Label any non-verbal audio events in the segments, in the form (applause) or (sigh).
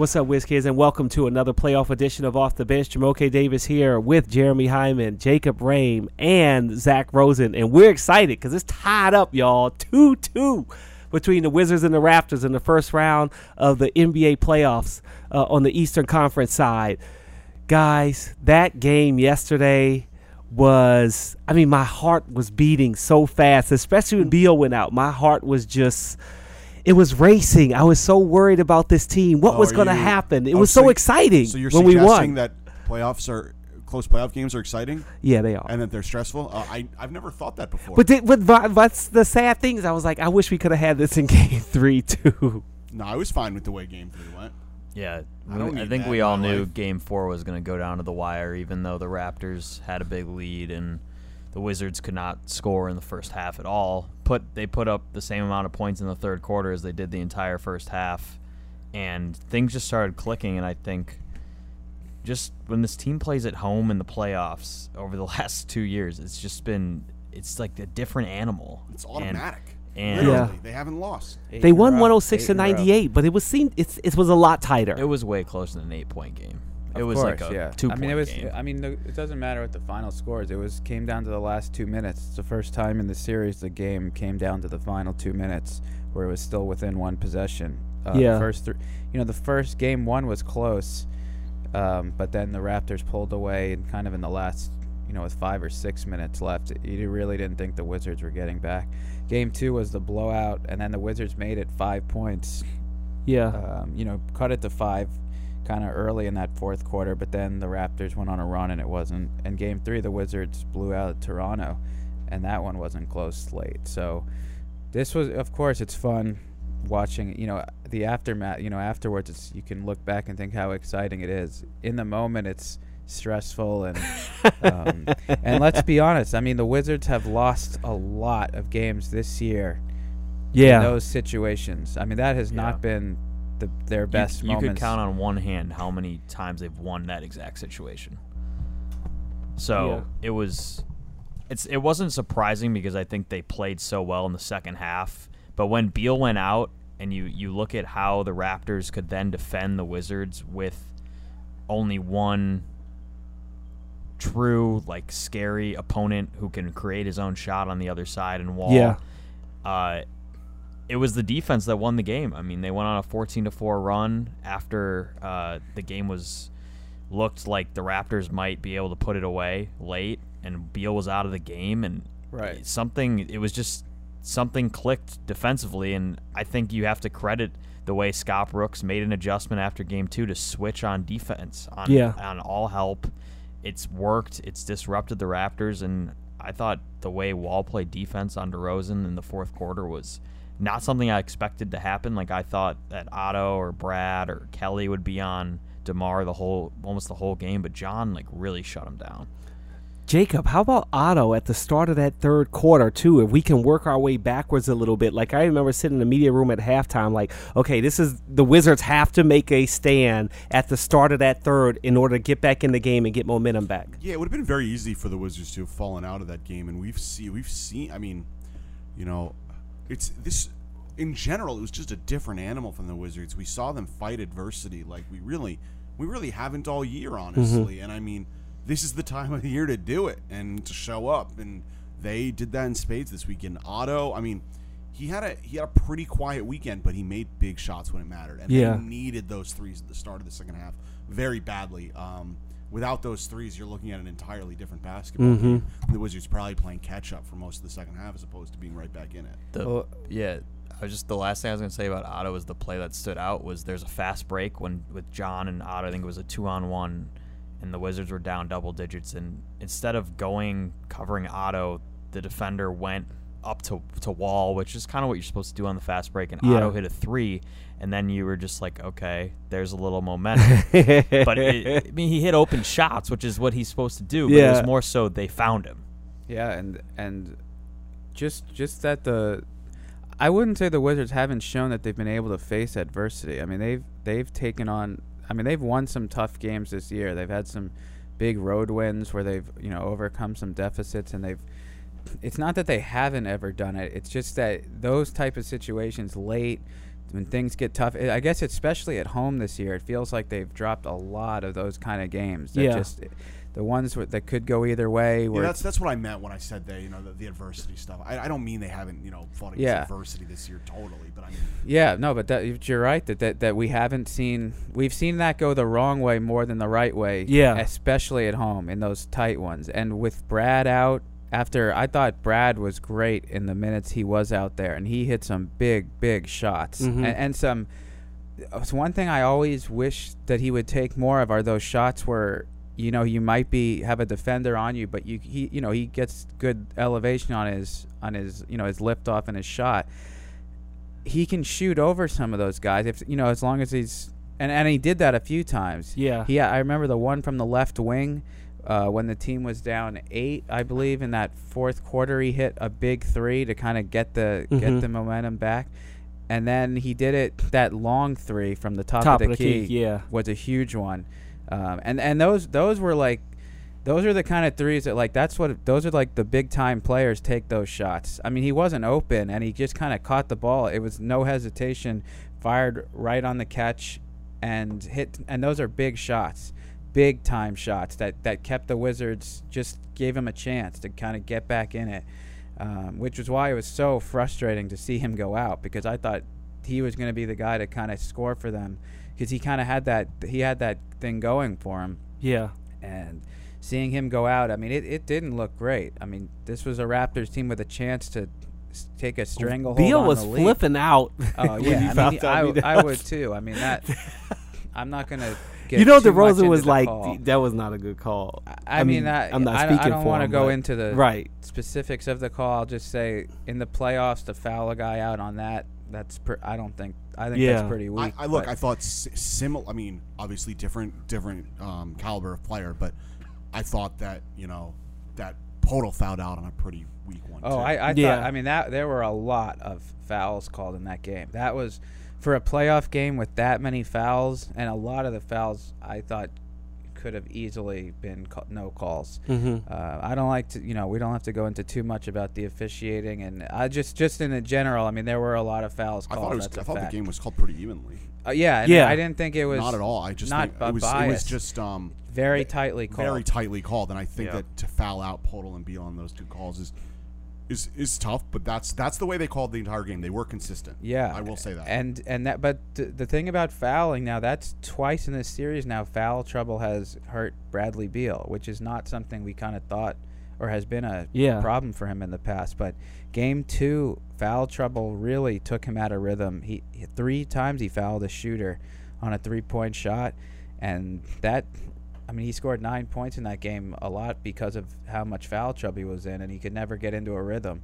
What's up, Wiz Kids, and welcome to another playoff edition of Off the Bench. Jamoke Davis here with Jeremy Hyman, Jacob Rame, and Zach Rosen, and we're excited because it's tied up, y'all, two-two between the Wizards and the Raptors in the first round of the NBA playoffs uh, on the Eastern Conference side. Guys, that game yesterday was I mean my heart was beating so fast, especially when Beal went out. My heart was just it was racing. I was so worried about this team. What Oh, was going to happen? It oh, was so so you- exciting So you're when we suggesting won. that playoffs are close playoff games are exciting yeah, they are. and that they're stressful? Uh, I I've never thought that before. But th- but but that's the sad thing is I was like I wish we could have had this in (laughs) game 3 too. no, I was fine with the way Game Three went. Yeah, I don't I think we all knew life. Game Four was going to go down to the wire, even though the Raptors had a big lead and the Wizards could not score in the first half at all. Put they put up the same amount of points in the third quarter as they did the entire first half, and things just started clicking. And I think just when this team plays at home in the playoffs over the (laughs) last two years, it's just been it's like a different animal. It's automatic. and- Literally, Yeah. they haven't lost. Eight They won 106 to in a row. 98, but it was seen it's it was a lot tighter. It was way closer than an eight point game. It Of was like a yeah. two I mean, it was. game. I mean, the, it doesn't matter what the final scores. It was came down to the last two minutes. It's the first time in the series the game came down to the final two minutes, where it was still within one possession. Uh, Yeah. The first, thr you know, the first game one was close, um, but then the Raptors pulled away, and kind of in the last, you know, with five or six minutes left, you really didn't think the Wizards were getting back. Game two was the blowout, and then the Wizards made it five points yeah. um, you know, cut it to five kind of early in that fourth quarter, but then the Raptors went on a run and it wasn't. And game three, the Wizards blew out Toronto, and that one wasn't close late. So this was, of course, it's fun watching. You know, the aftermath. You know, afterwards, it's you can look back and think how exciting it is. In the moment, it's stressful and (laughs) um, and let's be honest. I mean, the Wizards have lost a lot of games this year in yeah. those situations. I mean, that has Yeah. not been the, their You- best you, moments. could count on one hand how many times they've won that exact situation. So Yeah. it was, it's it wasn't surprising because I think they played so well in the second half. But when Beal went out, and you you look at how the Raptors could then defend the Wizards with only one true like scary opponent who can create his own shot on the other side and wall. Yeah. Uh, it was the defense that won the game. I mean, they went on a 14 to 4 run after uh, the game was looked like the Raptors might be able to put it away late, and Beal was out of the game, and Right. something. It was just something clicked defensively, and I think you have to credit the way Scott Brooks made an adjustment after game two to switch on defense on Yeah. on all help. It's worked. It's disrupted the Raptors, and I thought the way Wall played defense on DeRozan in the fourth quarter was not something I expected to happen. Like I thought that Otto or Brad or Kelly would be on DeMar the whole almost the whole game, but John like really shut him down. Jacob, how about Otto at the start of that third quarter too? If we can work our way backwards a little bit, like I remember sitting in the media room at halftime, like, okay, this is the Wizards have to make a stand at the start of that third in order to get back in the game and get momentum back. Yeah, it would have been very easy for the Wizards to have fallen out of that game, and we've see we've seen. I mean, you know, it's this in general. It was just a different animal from the Wizards. We saw them fight adversity like we really, we really haven't all year, honestly. And I mean, this is the time of the year to do it and to show up, and they did that in spades this weekend. Otto, I mean. He had a he had a pretty quiet weekend, but he made big shots when it mattered, and Yeah. they needed those threes at the start of the second half very badly. Um, without those threes, you're looking at an entirely different basketball mm-hmm. game. The Wizards probably playing catch up for most of the second half as opposed to being right back in it. The, Well- yeah, I was just the last thing I was gonna say about Otto was the play that stood out was there's a fast break when with John and Otto. I think it was a two on one, and the Wizards were down double digits. And instead of going covering Otto, the defender went up to to wall, which is kind of what you're supposed to do on the fast break. And Yeah. Otto hit a three, and then you were just like, okay, there's a little momentum. (laughs) but it, I mean, he hit open shots, which is what he's supposed to do. But it Yeah. was more so they found him. Yeah, and and just just that the I wouldn't say the Wizards haven't shown that they've been able to face adversity. I mean, they've they've taken on I mean, they've won some tough games this year. They've had some big road wins where they've, you know, overcome some deficits and they've it's not that they haven't ever done it. It's just that those type of situations late when things get tough, I I guess especially at home this year, it feels like they've dropped a lot of those kind of games. That Yeah. just the ones where, that could go either way. Yeah, that's that's what I meant when I said they, you know, the, the adversity stuff. I, I don't mean they haven't, you know, fought against Yeah. adversity this year totally, but I mean, Yeah, no, but that, you're right that, that that we haven't seen we've seen that go the wrong way more than the right way. Yeah. especially at home in those tight ones. And with Brad out after I thought Brad was great in the minutes he was out there, and he hit some big big shots Mhm. and, and some. It's one thing I always wish that he would take more of are those shots where you know you might be have a defender on you, but you he you know he gets good elevation on his on his you know his lift off and his shot he can shoot over some of those guys if you know as long as he's and and he did that a few times. Yeah. yeah. I remember the one from the left wing uh, when the team was down eight, I believe, in that fourth quarter. He hit a big three to kind of get the Mhm. get the momentum back, and then he did it that long three from the top, Top of the, of the key, key. yeah. was a huge one, um, and and those those were like. Those are the kind of threes that like that's what those are like the big time players take those shots. I mean, he wasn't open and he just kind of caught the ball. It was no hesitation, fired right on the catch and hit and those are big shots. Big time shots that that kept the Wizards just gave him a chance to kind of get back in it. Um, which was why it was so frustrating to see him go out because I thought he was going to be the guy to kind of score for them because he kind of had that he had that thing going for him Yeah. and seeing him go out, I mean, it, it didn't look great. I mean, this was a Raptors team with a chance to take a stranglehold Beal was flipping out. Oh (laughs) yeah, I, mean. I, mean, I would was- too. I mean that. (laughs) I'm not gonna. Get You know, too much DeRozan was the like, call. that was not a good call. I, mean, that, I'm not I, speaking I don't for want to go but- into the right. specifics of the call. I'll just say in the playoffs to foul a guy out on that. That's per, I don't think I think Yeah. that's pretty I, weak. I look, but- I thought similar. I mean, obviously different, different um, caliber of player, but I thought that you know that Poeltl fouled out on a pretty weak one. Oh, too. I, I Yeah. thought. I mean, that there were a lot of fouls called in that game. That was for a playoff game with that many fouls, and a lot of the fouls I thought could have easily been ca- no calls. Mm-hmm. Uh, I don't like to, you know, we don't have to go into too much about the officiating, and I just, just in the general, I mean, there were a lot of fouls I called. thought it was. that's I a thought the game was called pretty evenly. Uh, yeah, Yeah. I didn't think it was Not at all. I just not think it was. It was just um, very tightly called. very tightly called, and I think Yeah. that to foul out Poeltl and Beal on those two calls is is is tough. But that's that's the way they called the entire game. They were consistent. Yeah, I will say that. And and that, but th- the thing about fouling now, that's twice in this series now. Foul trouble has hurt Bradley Beal, which is not something we kind of thought or has been a Yeah. problem for him in the past. But game two, foul trouble really took him out of rhythm. He, he three times he fouled a shooter on a three point shot, and that. I mean, he scored nine points in that game, a lot because of how much foul trouble he was in, and he could never get into a rhythm.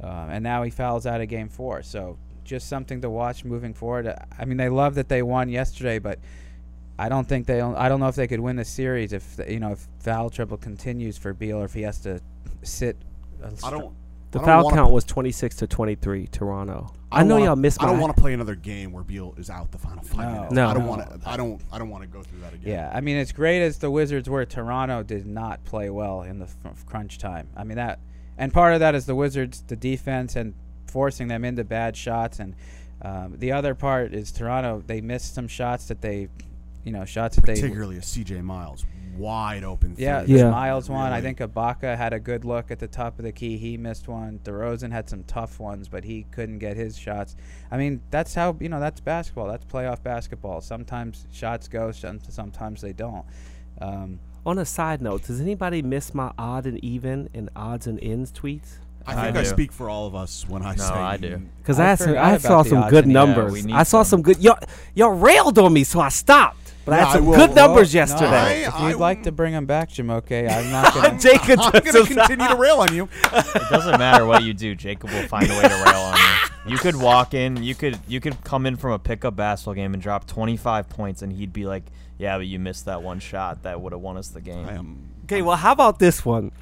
Uh, and now he fouls out of game four. So just something to watch moving forward. I mean, they love that they won yesterday, but I don't think they. I don't know if they could win the series if you know if foul trouble continues for Beal or if he has to sit. I don't. The I foul wanna- count was 26 to 23, Toronto. I, don't know wanna- y'all missed I don't want to play another game where Beal is out the final five No. minutes. No. I don't No. want to. I don't. I don't want to go through that again. Yeah, I mean, as great as the Wizards were, Toronto did not play well in the f- crunch time. I mean that, and part of that is the Wizards, the defense, and forcing them into bad shots, and um, the other part is Toronto. They missed some shots that they, you know, shots that they Particularly a CJ Miles wide open. Yeah, three. Yeah. the Miles one. I think Ibaka had a good look at the top of the key. He missed one. DeRozan had some tough ones, but he couldn't get his shots. I mean, that's how you know that's basketball. That's playoff basketball. Sometimes shots go, sometimes they don't. Um, On a side note, does anybody miss my odd and even and odds and ends tweets? I I think I, do. speak for all of us when I No, say I do. Because I I, some, I saw some good and ends. Yeah, numbers. I saw some. some good. Y'all, y'all railed on me, so I stopped. But I had some will- good numbers no, yesterday. if I- you'd like to bring him back, Jamoke, I'm not (laughs) gonna. Jacob I'm going to continue to rail on you. It doesn't matter what you do, Jacob will find a way to rail on you. You could walk in, you could you could come in from a pickup basketball game and drop 25 points, and he'd be like, "Yeah, but you missed that one shot that would have won us the game." Am. Okay, well, how about this one?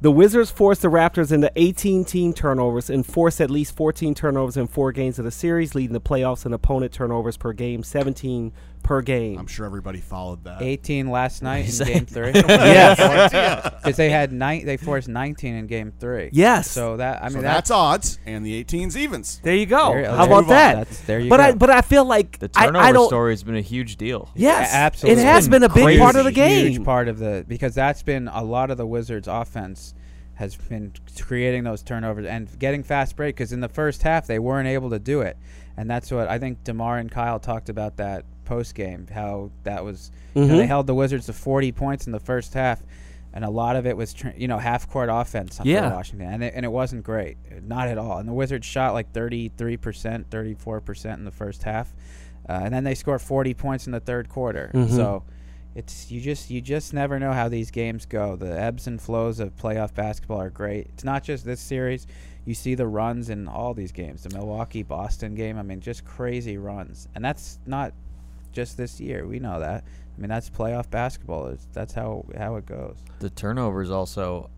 The Wizards forced the Raptors into 18 team turnovers and forced at least 14 turnovers in four games of the series, leading the playoffs in opponent turnovers per game 17 per game. I'm sure everybody followed that. 18 last night in game three. (laughs) yes. Because they had nine, they forced 19 in game three. Yes. So that I so mean that's odds, and the 18's evens. There you go. There- How there- about that? That's, there you but go. I but I feel like The turnover I don't. story has been a huge deal. Yes, Yeah, absolutely. It has been, been a big part of the crazy. game. Huge part of the because that's been a lot of the Wizards' offense has been creating those turnovers and getting fast break because in the first half they weren't able to do it, and that's what I think DeMar and Kyle talked about that post game how that was you know, they held the Wizards to 40 points in the first half. And a lot of it was, tr- you know, half court offense for Yeah. Washington, and it, and it wasn't great, not at all. And the Wizards shot like 33 percent, 34 percent in the first half, uh, and then they scored 40 points in the third quarter. Mhm. So it's you just you just never know how these games go. The ebbs and flows of playoff basketball are great. It's not just this series. You see the runs in all these games. The Milwaukee Boston game. I mean, just crazy runs, and that's not just this year. We know that. I mean, that's playoff basketball. It's, that's how how it goes. The turnovers also,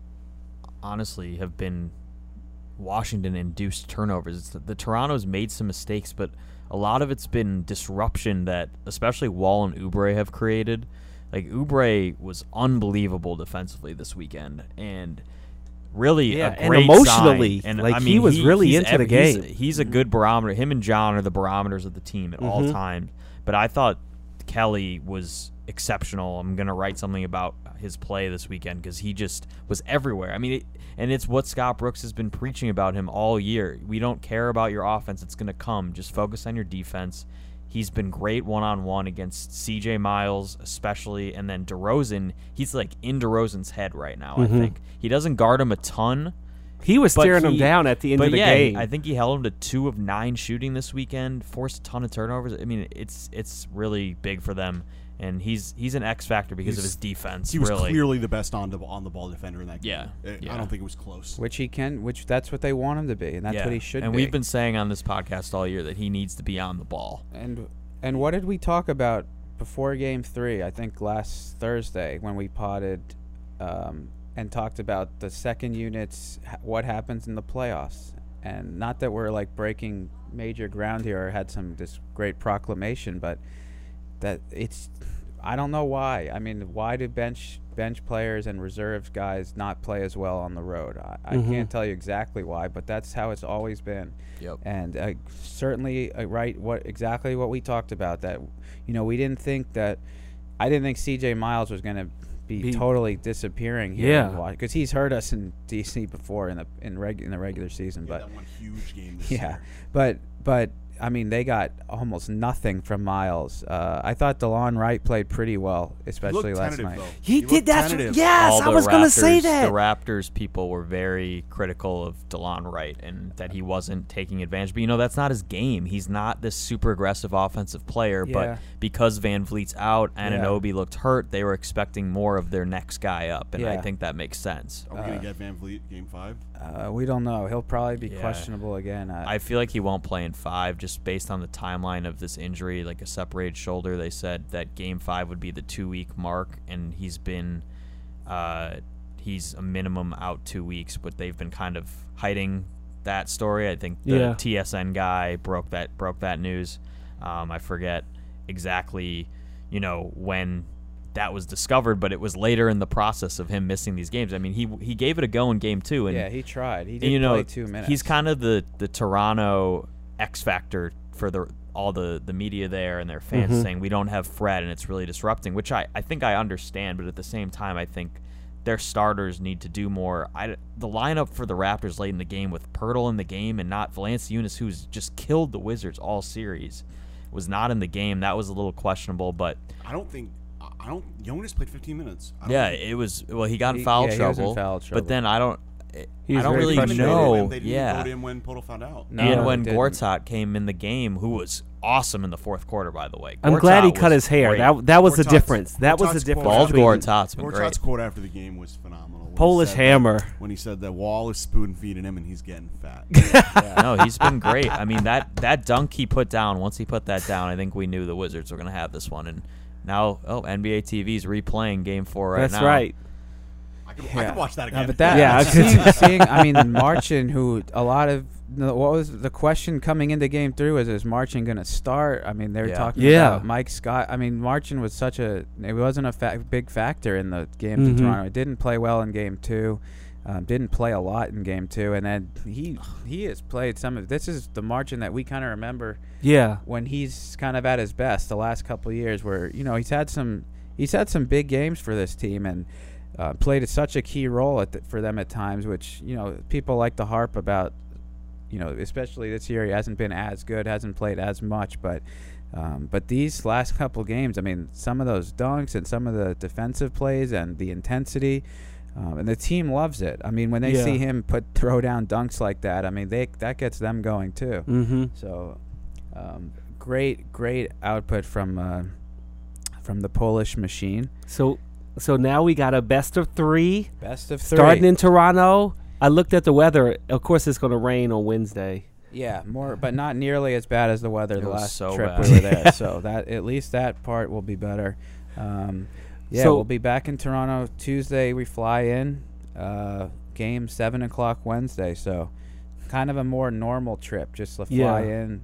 honestly, have been Washington induced turnovers. It's the, the Toronto's made some mistakes, but a lot of it's been disruption that especially Wall and Oubre have created. Like Oubre was unbelievable defensively this weekend, and really Yeah, a and emotionally, sign. And like, I he mean, was really into the ev- he's- game. He's, a good barometer. Him and John are the barometers of the team at all Mhm. times. But I thought Kelly was exceptional. I'm gonna write something about his play this weekend because he just was everywhere. I mean, it, and it's what Scott Brooks has been preaching about him all year. We don't care about your offense; it's gonna come. Just focus on your defense. He's been great one on one against C.J. Miles, especially, and then DeRozan. He's like in DeRozan's head right now. I mm-hmm. think he doesn't guard him a ton. He was But staring him down at the end but of the yeah, game. I think he held him to two of nine shooting this weekend, forced a ton of turnovers. I mean, it's it's really big for them, and he's he's an X factor because of his defense. He was really. clearly the best on the on the ball defender in that game. Yeah, I- yeah. I don't think it was close. Which he can. Which that's what they want him to be, and that's yeah. what he should be. And be. we've been saying on this podcast all year that he needs to be on the ball. And and what did we talk about before Game Three? I think last Thursday when we potted um, and talked about the second units, what happens in the playoffs, and not that we're like breaking major ground here or had some this great proclamation, but that it's I don't know why. I mean, why do bench bench players and reserves guys not play as well on the road? I, I Mhm. can't tell you exactly why, but that's how it's always been Yep. and uh, certainly uh, right what exactly what we talked about that you know we didn't think that I didn't think C.J. Miles was going to be, Be- totally disappearing here Yeah. because he's hurt us in D.C. before in the in reg in the regular season Yeah, but that one huge game. This (laughs) yeah year. but but I mean they got almost nothing from Miles uh, I thought Delon Wright played pretty well especially looked last night though. he, looked did that. tentative. Yes, all I was going to say that. The Raptors people were very critical of Delon Wright and that he wasn't taking advantage. But you know, that's not his game. He's not this super aggressive offensive player. Yeah. But because VanVleet's out, Yeah. Anunoby looked hurt, they were expecting more of their next guy up. And I think that makes sense. Are we gonna get Van Vliet game five? Uh, we don't know he'll probably be Yeah. questionable again uh, I feel like he won't play in five just based on the timeline of this injury, like a separated shoulder. They said that game five would be the two week mark, and he's been, uh, he's a minimum out two weeks, but they've been kind of hiding that story. I think the Yeah. TSN guy broke that broke that news. Um, I forget exactly, you know, when that was discovered, but it was later in the process of him missing these games. I mean, he he gave it a go in game two, and yeah he tried he did you know, play two minutes He's kind of the the Toronto X factor for the all the the media there and their fans Mhm. saying we don't have Fred and it's really disrupting, which I I think I understand, but at the same time I think their starters need to do more. I the lineup for the Raptors late in the game with Poeltl in the game and not Valanciunas, who's just killed the Wizards all series, was not in the game. That was a little questionable, but I don't think. I- I don't. Jonas played 15 minutes. Yeah, think- it was. Well, he got in He- foul yeah, he was in trouble, foul trouble. but then I don't. He I was don't very really They didn't even frustrated. know. They didn't Yeah, vote him when Poeltl found out. No, and they when didn't. Gortat came in the game, who was awesome in the fourth quarter, by the way. I'm glad he Gortat cut was his hair. great. That that was the Gortat's- difference. That was the Gortat's difference. Bald between- Gortat's been great. Gortat's quote after the game was phenomenal. when he Polish said that- hammer. when he said that Wall is spoon feeding him and he's getting fat. (laughs) no, he's been great. I mean that that dunk he put down. Once he put that down, I think we knew the Wizards were going to have this one. And now, oh, NBA TV's replaying Game Four right now. That's now. right. I could, I could watch that No, again. but that Yeah, I seeing, (laughs) seeing, I mean, Marcin, who a lot of no, what was the question coming into game three was is Marcin going to start? I mean, they were Yeah. talking Yeah. about Mike Scott. I mean, Marcin was such a it wasn't a fa- big factor in the game Mhm. to Toronto. It didn't play well in game two. Um, didn't play a lot in game two, and then he he has played some of. This is the Marcin that we kind of remember Yeah. when he's kind of at his best the last couple of years where you know he's had some he's had some big games for this team and uh, played such a key role at the, for them at times which you know people like to harp about you know especially this year he hasn't been as good hasn't played as much but um, but these last couple games I mean some of those dunks and some of the defensive plays and the intensity um, and the team loves it I mean when they Yeah. see him put throw down dunks like that I mean they that gets them going too Mm-hmm. so, um, great, great output from uh, from the Polish machine. So so now we got a best of three Best of three. starting in Toronto. I looked at the weather. Of course, it's going to rain on Wednesday. yeah, more, but not nearly as bad as the weather It the last so trip bad. we were there. (laughs) so that at least that part will be better. Um, yeah, So- we'll be back in Toronto Tuesday. We fly in. Uh, game seven o'clock Wednesday. So kind of a more normal trip. Just to fly Yeah. in,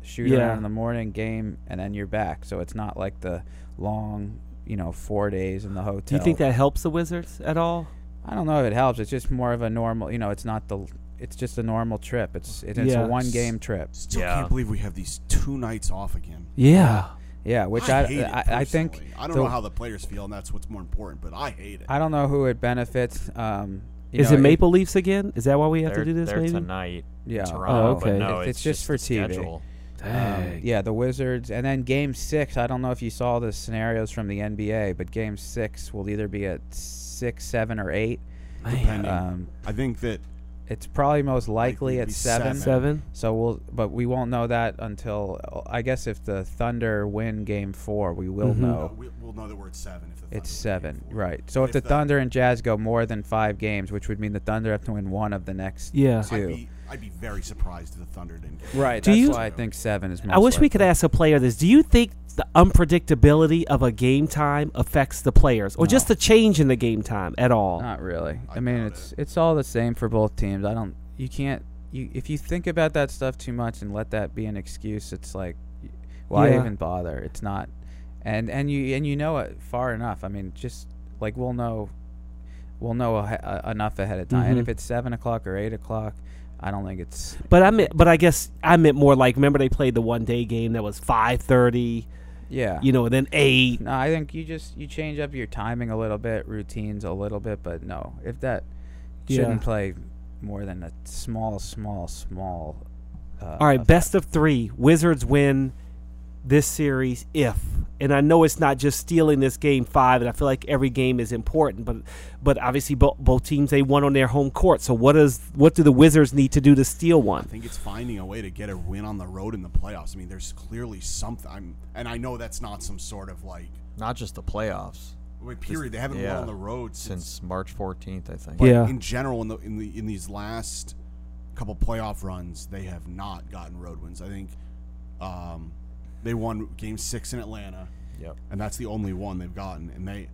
shoot Yeah. around in the morning, game, and then you're back. So it's not like the long, you know, four days in the hotel. Do you think that helps the Wizards at all? I don't know if it helps. It's just more of a normal. You know, it's not the. It's just a normal trip. It's it, it's Yeah. a one game trip. Still Yeah. can't believe we have these two nights off again. Yeah. Yeah, which I, I hate it I, I think. I don't the- know how the players feel, and that's what's more important. But I hate it. I don't know who it benefits. Um, you Is know, it Maple Leafs again? Is that why we have to do this? they're Maybe. tonight. Yeah. Toronto, Oh, okay. But no, It's- it's, it's just for the TV. schedule. Um, yeah, the Wizards, and then Game Six. I don't know if you saw the scenarios from the NBA, but Game Six will either be at six, seven, or eight. Depending. Um, I think that it's probably most likely Likely at seven. seven. Seven. So we'll, but we won't know that until I guess if the Thunder win Game Four, we will Mhm. know. we, we'll know that we're at seven. If the It's Thunder win seven, right? So if, If the the- Thunder and Jazz go more than five games, which would mean the Thunder have to win one of the next Yeah. I'd two. Be, I'd be very surprised if the Thunder didn't get Right. Do that's you- why I think seven is. Most I wish we could likely. ask a player this. Do you think the unpredictability of a game time affects the players, or just the change in the game time at all? Not really. I, I mean, doubt it's it's all the same for both teams. I don't. You can't. You if you think about that stuff too much and let that be an excuse, it's like, why Yeah. even bother? It's not. And and you and you know it far enough. I mean, just like we'll know, we'll know a, a, enough ahead of time. And Mhm. if it's seven o'clock or eight o'clock, I don't think it's. But I meant, but I guess I meant more like remember they played the one day game that was five thirty, Yeah. you know, and then eight. No, I think you just you change up your timing a little bit, routines a little bit, but no, if that shouldn't play more than a small, small, small. Uh, All right, effect. best of three. Wizards win this series if, and I know it's not just stealing this game five, and I feel like every game is important, but but obviously both both teams they won on their home court. So what does what do the Wizards need to do to steal one? I think it's finding a way to get a win on the road in the playoffs. I mean, there's clearly something. I'm, and I know that's not some sort of like. Not just the playoffs I mean, period. They haven't yeah. won on the road since. since March 14th, I think. but Yeah. In general, in the in the in these last couple playoff runs, they have not gotten road wins. I think um, they won Game Six in Atlanta, Yep. and that's the only one they've gotten. And they,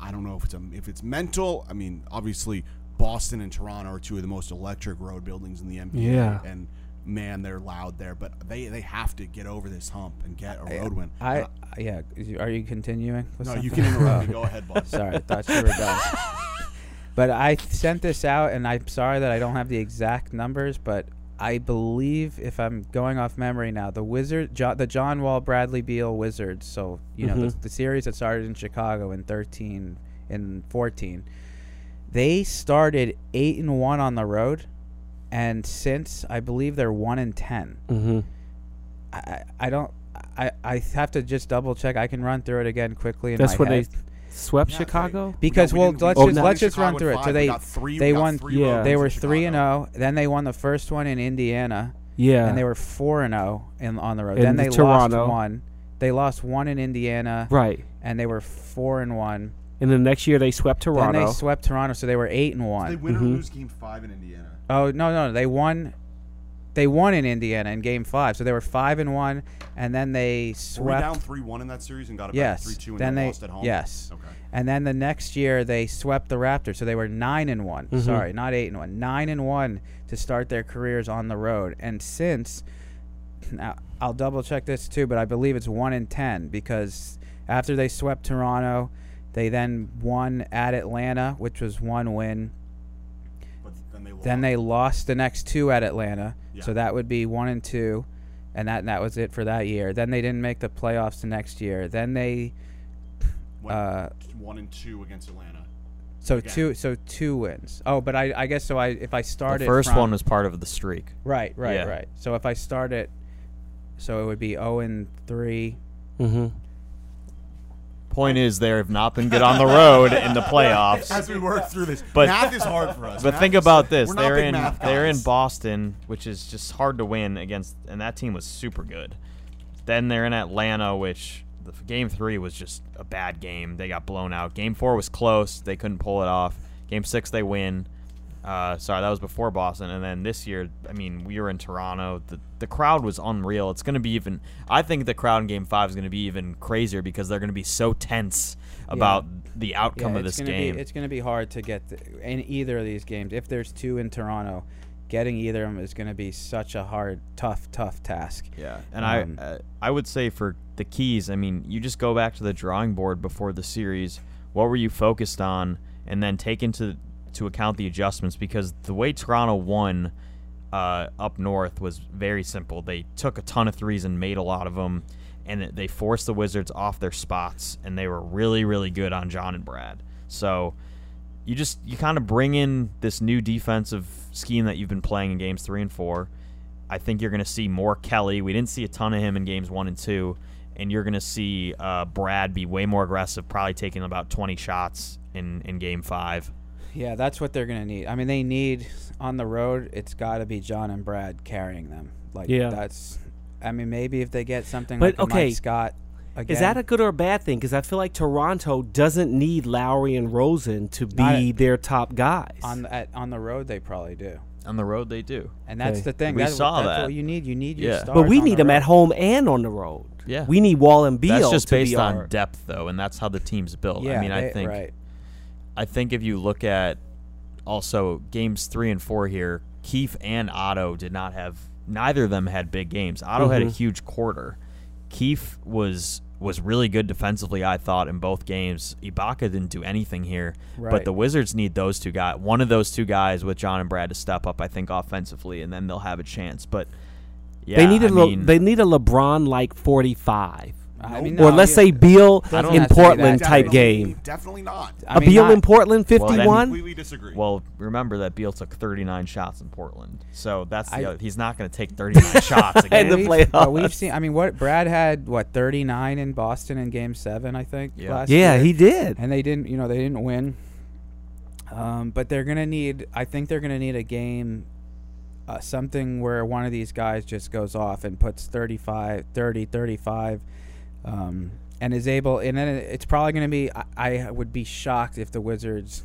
I don't know if it's a, if it's mental. I mean, obviously, Boston and Toronto are two of the most electric road buildings in the NBA. Yeah. and man, they're loud there. But they they have to get over this hump and get a road win. I Uh, yeah. is you- Are you continuing? with no, you can interrupt me. (laughs) Go ahead, boss. (laughs) Sorry, I thought you were done. (laughs) But I sent this out, and I'm sorry that I don't have the exact numbers, but I believe, if I'm going off memory now, the Wizard, jo- the John Wall, Bradley Beal Wizards. So you know Mhm. the, the series that started in Chicago in 13 and 14. They started eight and one on the road, and since I believe they're one and ten. Mm-hmm. I, I don't. I, I have to just double check. I can run through it again quickly. In That's my when head. they swept Yeah, Chicago. Because we well, let's Oh, just no. let's just Chicago run in through it. So they three- they won. three Yeah. They were three and Chicago. zero. Then they won the first one in Indiana, Yeah, and they were four and zero in on the road. In then they Toronto. lost one. They lost one in Indiana, right. and they were four and one. And the next year they swept Toronto. Then they swept Toronto, so they were eight and Did they one. win Mhm. or lose Game Five in Indiana? Oh no, no, they won. They won in Indiana in Game Five, so they were five and one, and then they Were we down three one in that series and got it yes, back three two and then then they lost at home? yes, Okay. and then the next year they swept the Raptors, so they were nine and one. Mhm. Sorry, not eight and one, nine and one to start their careers on the road, and since (clears throat) now I'll double check this too, but I believe it's one in ten because after they swept Toronto, they then won at Atlanta, which was one win. But then they. Then they lost the next two at Atlanta, Yeah. so that would be one and two, and that that was it for that year. Then they didn't make the playoffs the next year. Then they Went uh, one and two against Atlanta. so Again. two so two wins. Oh, but I I guess so. I if I started The first from- one was part of the streak. right right Yeah. right. So if I start it, so it would be zero and three. Mm-hmm. Point is, they have not been good on the road in the (laughs) playoffs. As we work through this, But- math is hard for us. But Math think about this: they're in they're in. Boston, which is just hard to win against, and that team was super good. Then they're in Atlanta, which the game three was just a bad game. They got blown out. Game four was close; they couldn't pull it off. Game six they win. Uh, sorry, that was before Boston, and then this year, I mean, we were in Toronto. The the crowd was unreal. It's going to be even. I think the crowd in Game Five is going to be even crazier because they're going to be so tense about the outcome Yeah, of this game. Be, it's going to be hard to get the, in either of these games. If there's two in Toronto, getting either of them is going to be such a hard, tough, tough task. Yeah, and Um, I uh, I would say for the keys, I mean, you just go back to the drawing board before the series. What were you focused on, and then take into to account the adjustments because the way Toronto won uh, up north was very simple. They took a ton of threes and made a lot of them, and they forced the Wizards off their spots, and they were really really good on John and Brad. So you just you kind of bring in this new defensive scheme that you've been playing in games three and four. I think you're going to see more Kelly. We didn't see a ton of him in games one and two, and you're going to see uh, Brad be way more aggressive, probably taking about 20 shots in in game five. Yeah, that's what they're going to need. I mean, they need on the road. It's got to be John and Brad carrying them. Like Yeah. that's. I mean, maybe if they get something But, like okay, Mike Scott. Again, Is that a good or a bad thing? Because I feel like Toronto doesn't need Lowry and Rosen to be a- their top guys. on the, at, on the road? They probably do, On the road, they do. and that's Okay. the thing. We that's, saw that's that. what you need. You need your stars. but we need the them road. at home and on the road. Yeah. We need Wall and Beal That's just to based be on our, depth, though, and that's how the team's built. Yeah, I mean, I they- think right. I think if you look at also games three and four here, Keefe and Otto did not have. Neither of them had big games. Otto had a Mhm. huge quarter. Keefe was was really good defensively. I thought in both games. Ibaka didn't do anything here, Right. but the Wizards need those two guys. One of those two guys with John and Brad to step up. I think offensively, and then they'll have a chance. But yeah, they need a I Le- they need a LeBron like forty five, I mean, or no, let's you- say Beal in have to be that Portland type game. Definitely not. I a mean, Beal not- in Portland Well, fifty then- one. Completely disagree. Well, remember that Beal took 39 shots in Portland, so that's the I- other, he's not going to take 39 (laughs) shots In again. the we've, playoffs. but we've seen. I mean, what Brad had what 39 in Boston in Game Seven, I think. Yeah. last yeah, year. he did. and they didn't. You know, they didn't win. Um, but they're gonna need. I think they're gonna need a game, uh, something where one of these guys just goes off and puts 35, 30, 35, um, and is able. And then it's probably gonna be. I, I would be shocked if the Wizards,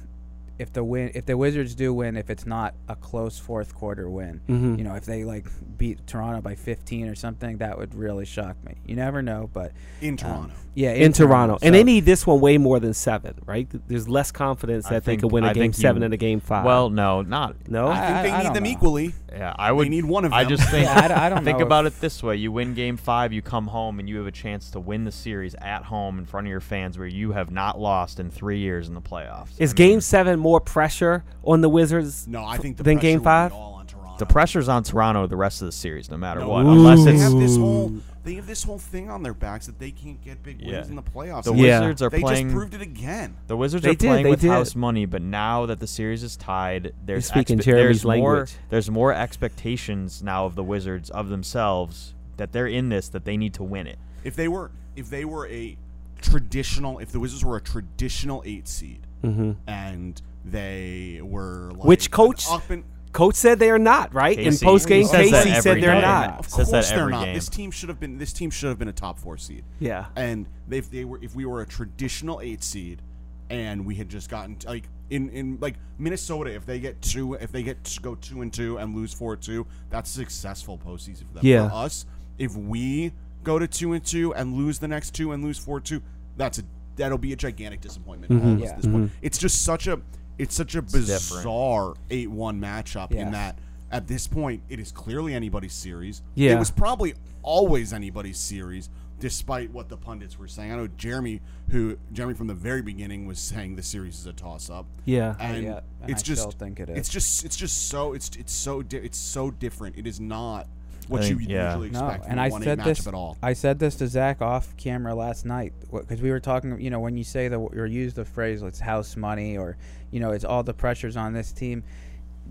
if the win, if the Wizards do win, if it's not a close fourth quarter win. Mhm. You know, if they like beat Toronto by 15 or something, that would really shock me. You never know, but in um, Toronto. yeah, in, Toronto, and they need this one way more than seven, right? There's less confidence I that they think- could win a I game think you- seven and a game five. Well, no, not. no, I think they I need don't them know. equally. Yeah, I would. need one of them. I just (laughs) think. Yeah, I d- I don't think know about if- it this way: you win Game Five, you come home, and you have a chance to win the series at home in front of your fans, where you have not lost in three years in the playoffs. is I game seven more pressure on the Wizards? No, I think the than game five? all on Toronto. the pressure's on Toronto the rest of the series, no matter No, what, no, unless they have this whole they have this whole thing on their backs that they can't get big wins Yeah. in the playoffs. the Yeah. Wizards are they playing. just proved it again. The Wizards They are did, playing with did. house money, but now that the series is tied, there's speaking expe- Jeremy's there's more language. there's more expectations now of the Wizards of themselves that they're in this that they need to win it. If they were if they were a traditional if the Wizards were a traditional eight seed Mhm. and they were like Which coach? up Coach said they are not right in post game. He says Casey said they're game. not. Of Says that course they're not. game. This team should have been this team should have been a top four seed. Yeah, And if they were if we were a traditional eight seed and we had just gotten like In in like Minnesota, if they get two, if they get to go two and two and lose four two, that's successful postseason for them. Yeah. For us, if we go to two and two and lose the next two and lose four two, that's a that'll be a gigantic disappointment. Mm-hmm. all of us Yeah. at this point. It's just such a it's such a different. bizarre eight one matchup Yeah. in that at this point it is clearly anybody's series. Yeah. It was probably always anybody's series, despite what the pundits were saying. I know Jeremy, who Jeremy from the very beginning was saying the series is a toss up. Yeah. and yeah, and it's I just still think it it's just it's just so it's it's so di- it's so different. It is not what I you think- yeah. usually No, and from I a one said matchup this. at all. I said this to Zach off camera last night because we were talking. You know, when you say the or use the phrase "it's house money" or you know, it's all the pressures on this team.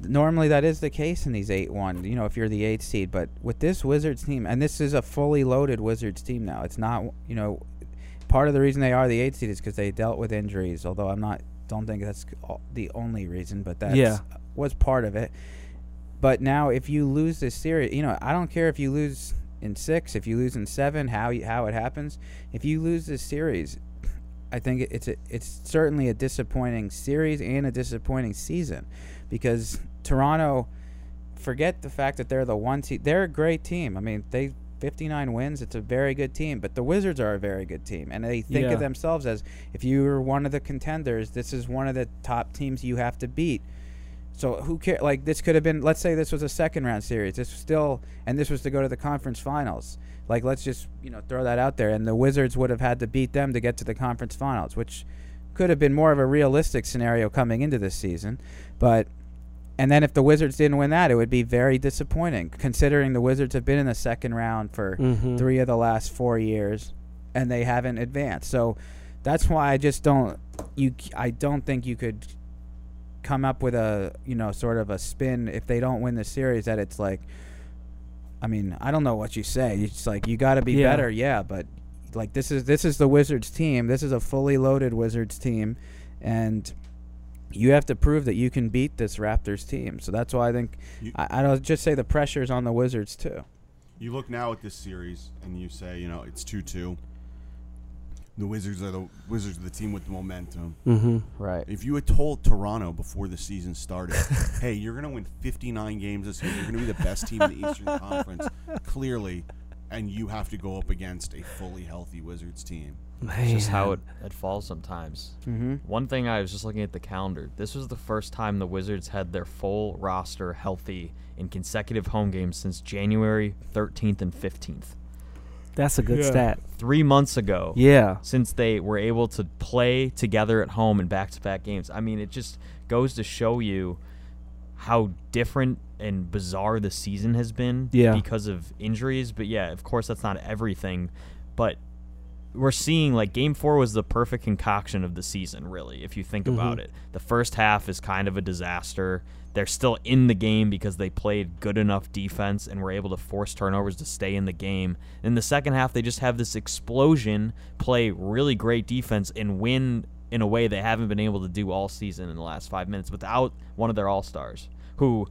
Normally, that is the case in these eight one. You know, if you're the eighth seed, but with this Wizards team, and this is a fully loaded Wizards team now. It's not. You know, part of the reason they are the eighth seed is because they dealt with injuries. Although I'm not. Don't think that's the only reason, but that Yeah. was part of it. But now, if you lose this series, you know, I don't care if you lose in six, if you lose in seven, how you, how it happens. If you lose this series, I think it's a, it's certainly a disappointing series and a disappointing season, because Toronto, forget the fact that they're the one team. They're a great team. I mean, they 59 wins. It's a very good team, but the Wizards are a very good team, and they think Yeah. of themselves as if you're one of the contenders, this is one of the top teams you have to beat. So who care? Like this could have been. Let's say this was a second round series. This was still, and this was to go to the conference finals. Like let's just you know throw that out there, and the Wizards would have had to beat them to get to the conference finals, which could have been more of a realistic scenario coming into this season. But and then if the Wizards didn't win that, it would be very disappointing, considering the Wizards have been in the second round for Mhm. three of the last four years, and they haven't advanced. So that's why I just don't you. I don't think you could come up with a you know sort of a spin if they don't win the series that it's like. I mean, I don't know what you say. It's like you got to be Yeah. better, yeah, but like this is this is the Wizards team. This is a fully loaded Wizards team, and you have to prove that you can beat this Raptors team. So that's why I think You- I, I don't just say the pressure's on the Wizards too. You look now at this series and you say, you know, it's two two. The Wizards are the Wizards are the team with the momentum. Mm-hmm. Right. If you had told Toronto before the season started, (laughs) hey, you're going to win 59 games this year, you're going to be the best team in the Eastern (laughs) Conference, clearly, and you have to go up against a fully healthy Wizards team. It's just how it, it falls sometimes. Mm-hmm. One thing I was just looking at the calendar. This was the first time the Wizards had their full roster healthy in consecutive home games since January 13th and 15th. That's a good Yeah. stat. Three months ago, Yeah. since they were able to play together at home in back-to-back games. I mean, it just goes to show you how different and bizarre the season has been Yeah. because of injuries. But yeah, of course, that's not everything. But we're seeing like game four was the perfect concoction of the season, really, if you think mm-hmm. about it. The first half is kind of a disaster. They're still in the game because they played good enough defense and were able to force turnovers to stay in the game. In the second half, they just have this explosion, play really great defense, and win in a way they haven't been able to do all season in the last five minutes without one of their all stars who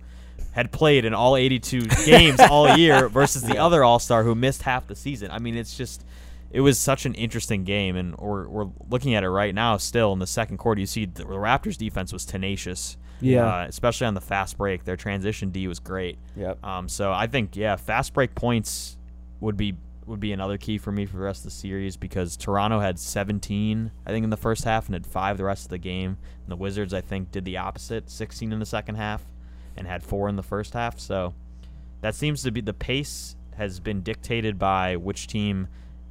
had played in all 82 (laughs) games all year versus the other all star who missed half the season. I mean, it's just it was such an interesting game, and we're, we're looking at it right now. Still in the second quarter, you see the Raptors' defense was tenacious. Yeah. uh, especially on the fast break, their transition D was great. Yep. Um, so I think yeah, fast break points would be would be another key for me for the rest of the series because Toronto had 17, I think, in the first half and had five the rest of the game. And the Wizards, I think, did the opposite, 16 in the second half and had four in the first half. So that seems to be the pace has been dictated by which team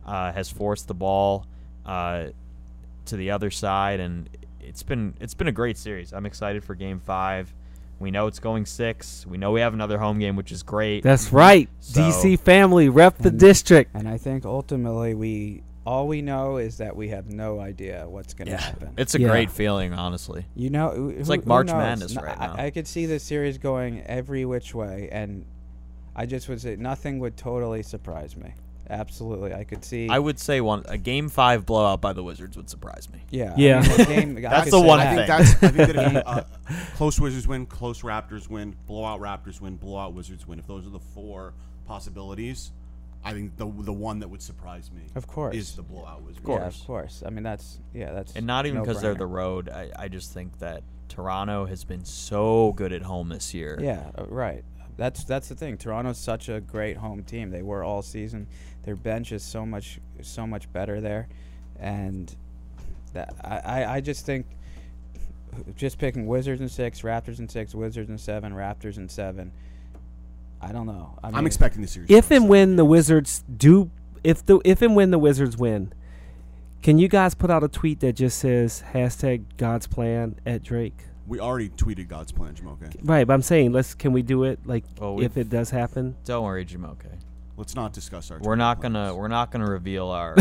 uh, has forced the ball uh, to the other side, and it's been it's been a great series. I'm excited for Game Five. We know it's going six. We know we have another home game, which is great. That's right. So- DC family, rep the And- district. And I think ultimately we all we know is that we have no idea what's going to yeah, happen. it's a Yeah. great feeling, honestly. You know, who- It's like March? Madness No, right I- now. I, could see this series going every which way, and I just would say nothing would totally surprise me. Absolutely, I could see. I would say one a Game Five blowout by the Wizards would surprise me. yeah, Yeah. (laughs) I mean, game, That's could the say one I that. think thing. that's. I think that if, (laughs) uh, close Wizards win, close Raptors win, blowout Raptors win, blowout Wizards win. If those are the four possibilities, I think the the one that would surprise me, Of course. is the blowout Wizards. Of Yeah, of course. I mean, that's yeah, that's And not even because they're the road. I, I just think that Toronto has been so good at home this year. Yeah, uh, right. That's that's the thing. Toronto's such a great home team. They were all season. Their bench is so much so much better there, and that I, I, I just think just picking Wizards and six, Raptors and six, Wizards and seven, Raptors and seven. I don't know. I I'm expecting the series. If to go and when the. Wizards do, if the if and when the Wizards win, can you guys put out a tweet that just says hashtag God's plan at Drake? We already tweeted God's plan, Jamoke. Right, but I'm saying let's can we do it like Well, if we've- it does happen? Don't worry, Jamoke. Let's not discuss our. We're Twitter not plans. gonna we're not gonna reveal our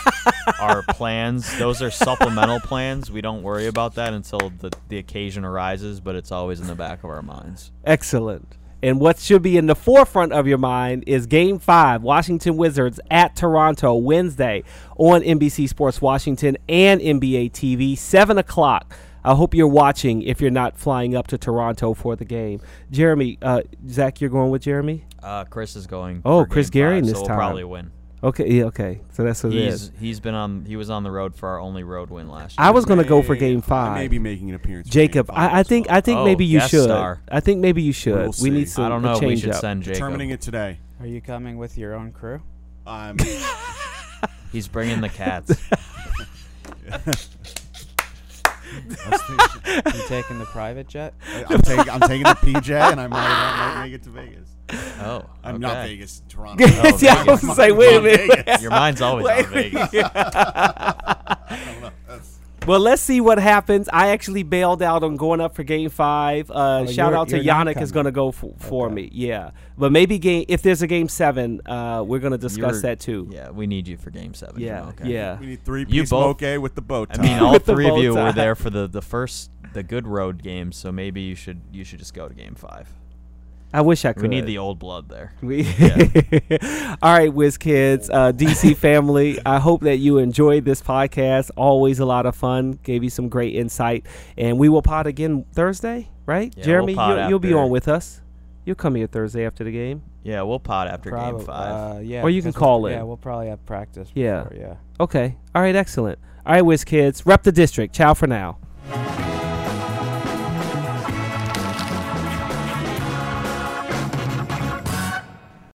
(laughs) our plans. Those are supplemental plans. We don't worry about that until the the occasion arises, but it's always in the back of our minds. Excellent. And what should be in the forefront of your mind is Game 5, Washington Wizards at Toronto, Wednesday on NBC Sports Washington and NBA TV, 7 o'clock. I hope you're watching if you're not flying up to Toronto for the game. Jeremy, uh, Zach, you're going with Jeremy? Uh, Chris is going. Oh, for Chris game Garing five, this so we'll time. probably win. Okay, yeah, okay. So that's what it He's is. he's been on he was on the road for our only road win last year. I was going to go for May- Game I 5. may be making an appearance. for Jacob, Game five I, I think well. I think Oh, maybe you should. star. I think maybe you should. We'll we need see. some I don't know a if we should up. send Jacob. determining it today. Are you coming with your own crew? I'm (laughs) (laughs) He's bringing the cats. (laughs) you (laughs) taking the private jet? I'm taking I'm taking the PJ and I might, I might (laughs) make it to Vegas. Oh, I'm not. Vegas, Toronto. Oh, (laughs) yeah, I was Vegas. gonna say, wait a minute. Your mind's always Wait, on Vegas. I don't know. That's, Well, let's see what happens. I actually bailed out on going up for Game Five. Uh, Oh, shout out to Yannick is going to go f- for Okay. me. Yeah, but maybe game if there's a Game Seven, uh, we're going to discuss You're- that too. Yeah, we need you for Game Seven. Yeah, Jamoke. yeah. we need three You piece both- moke with the boat. I mean, all (laughs) three of you tie. were there for the, the first the good road games, so maybe you should you should just go to Game Five. I wish I could. We need the old blood there. We (laughs) All right, Whiz Kids, uh, DC family. I hope that you enjoyed this podcast. Always a lot of fun. Gave you some great insight, and we will pod again Thursday, right? Yeah, Jeremy, we'll you'll, you'll be on with us. You'll come here Thursday after the game. Yeah, we'll pot after Game Five. Uh, yeah. Or you can call in. Yeah, we'll probably have practice. Yeah. Before, yeah. Okay. All right. Excellent. All right, Whiz Kids. Rep the district. Ciao for now.